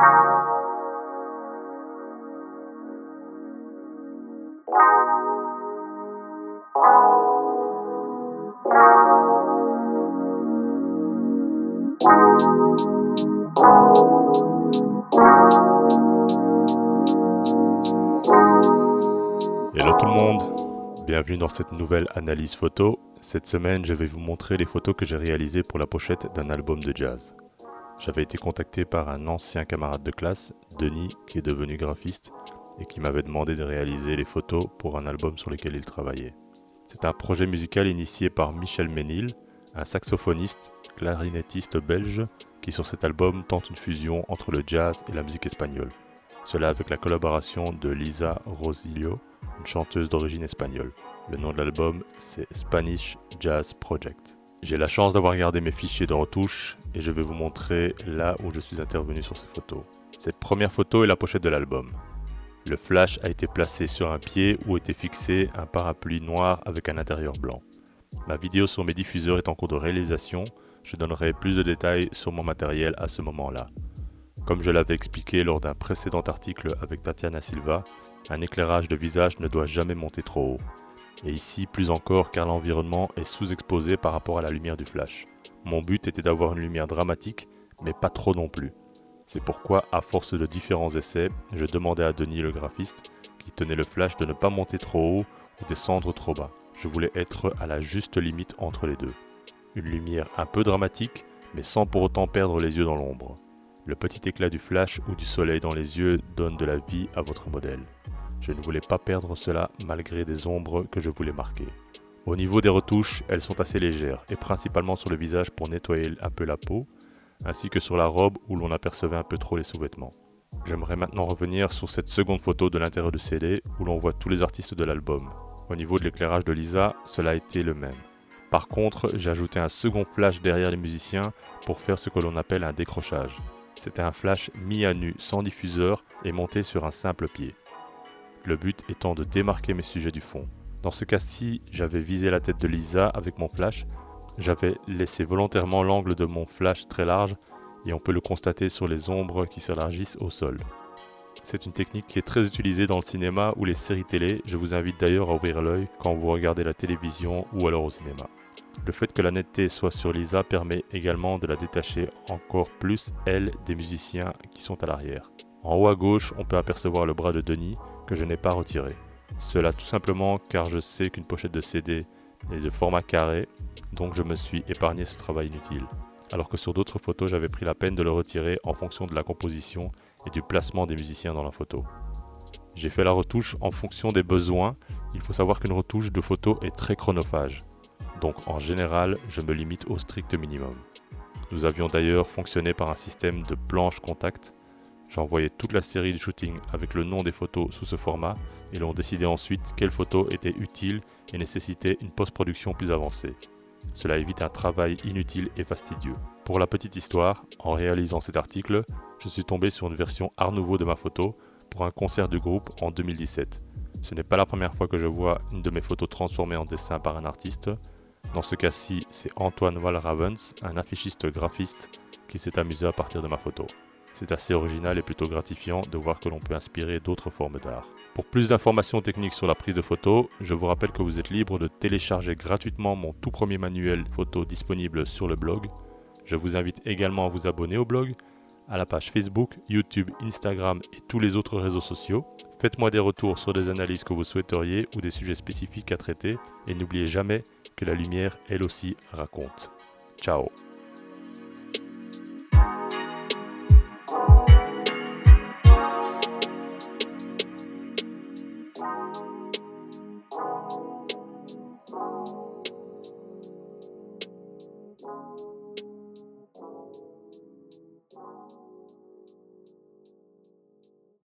Hello tout le monde, bienvenue dans cette nouvelle analyse photo. Cette semaine, je vais vous montrer les photos que j'ai réalisées pour la pochette d'un album de jazz. J'avais été contacté par un ancien camarade de classe, Denis, qui est devenu graphiste et qui m'avait demandé de réaliser les photos pour un album sur lequel il travaillait. C'est un projet musical initié par Michel Ménil, un saxophoniste, clarinettiste belge, qui sur cet album tente une fusion entre le jazz et la musique espagnole. Cela avec la collaboration de Lisa Rosilio, une chanteuse d'origine espagnole. Le nom de l'album, c'est Spanish Jazz Project. J'ai la chance d'avoir gardé mes fichiers de retouche et je vais vous montrer là où je suis intervenu sur ces photos. Cette première photo est la pochette de l'album. Le flash a été placé sur un pied où était fixé un parapluie noir avec un intérieur blanc. Ma vidéo sur mes diffuseurs est en cours de réalisation, je donnerai plus de détails sur mon matériel à ce moment-là. Comme je l'avais expliqué lors d'un précédent article avec Tatiana Silva, un éclairage de visage ne doit jamais monter trop haut. Et ici plus encore car l'environnement est sous-exposé par rapport à la lumière du flash. Mon but était d'avoir une lumière dramatique, mais pas trop non plus. C'est pourquoi, à force de différents essais, je demandais à Denis le graphiste, qui tenait le flash, de ne pas monter trop haut ou descendre trop bas. Je voulais être à la juste limite entre les deux. Une lumière un peu dramatique, mais sans pour autant perdre les yeux dans l'ombre. Le petit éclat du flash ou du soleil dans les yeux donne de la vie à votre modèle. Je ne voulais pas perdre cela malgré des ombres que je voulais marquer. Au niveau des retouches, elles sont assez légères et principalement sur le visage pour nettoyer un peu la peau, ainsi que sur la robe où l'on apercevait un peu trop les sous-vêtements. J'aimerais maintenant revenir sur cette seconde photo de l'intérieur du CD où l'on voit tous les artistes de l'album. Au niveau de l'éclairage de Lisa, cela a été le même. Par contre, j'ai ajouté un second flash derrière les musiciens pour faire ce que l'on appelle un décrochage. C'était un flash mis à nu sans diffuseur et monté sur un simple pied. Le but étant de démarquer mes sujets du fond. Dans ce cas-ci, j'avais visé la tête de Lisa avec mon flash j'avais laissé volontairement l'angle de mon flash très large et on peut le constater sur les ombres qui s'élargissent au sol. C'est une technique qui est très utilisée dans le cinéma ou les séries télé, je vous invite d'ailleurs à ouvrir l'œil quand vous regardez la télévision ou alors au cinéma. Le fait que la netteté soit sur Lisa permet également de la détacher encore plus, elle, des musiciens qui sont à l'arrière. En haut à gauche, on peut apercevoir le bras de Denis que je n'ai pas retiré. Cela tout simplement car je sais qu'une pochette de CD est de format carré donc je me suis épargné ce travail inutile. Alors que sur d'autres photos, j'avais pris la peine de le retirer en fonction de la composition et du placement des musiciens dans la photo. J'ai fait la retouche en fonction des besoins. Il faut savoir qu'une retouche de photo est très chronophage. Donc en général, je me limite au strict minimum. Nous avions d'ailleurs fonctionné par un système de planche contact. J'ai envoyé toute la série de shooting avec le nom des photos sous ce format et l'on décidait ensuite quelle photo était utile et nécessitait une post-production plus avancée. Cela évite un travail inutile et fastidieux. Pour la petite histoire, en réalisant cet article, je suis tombé sur une version Art Nouveau de ma photo pour un concert du groupe en 2017. Ce n'est pas la première fois que je vois une de mes photos transformée en dessin par un artiste. Dans ce cas-ci, c'est Antoine Wallravens, un affichiste graphiste, qui s'est amusé à partir de ma photo. C'est assez original et plutôt gratifiant de voir que l'on peut inspirer d'autres formes d'art. Pour plus d'informations techniques sur la prise de photos, je vous rappelle que vous êtes libre de télécharger gratuitement mon tout premier manuel photo disponible sur le blog. Je vous invite également à vous abonner au blog, à la page Facebook, YouTube, Instagram et tous les autres réseaux sociaux. Faites-moi des retours sur des analyses que vous souhaiteriez ou des sujets spécifiques à traiter et n'oubliez jamais que la lumière, elle aussi, raconte. Ciao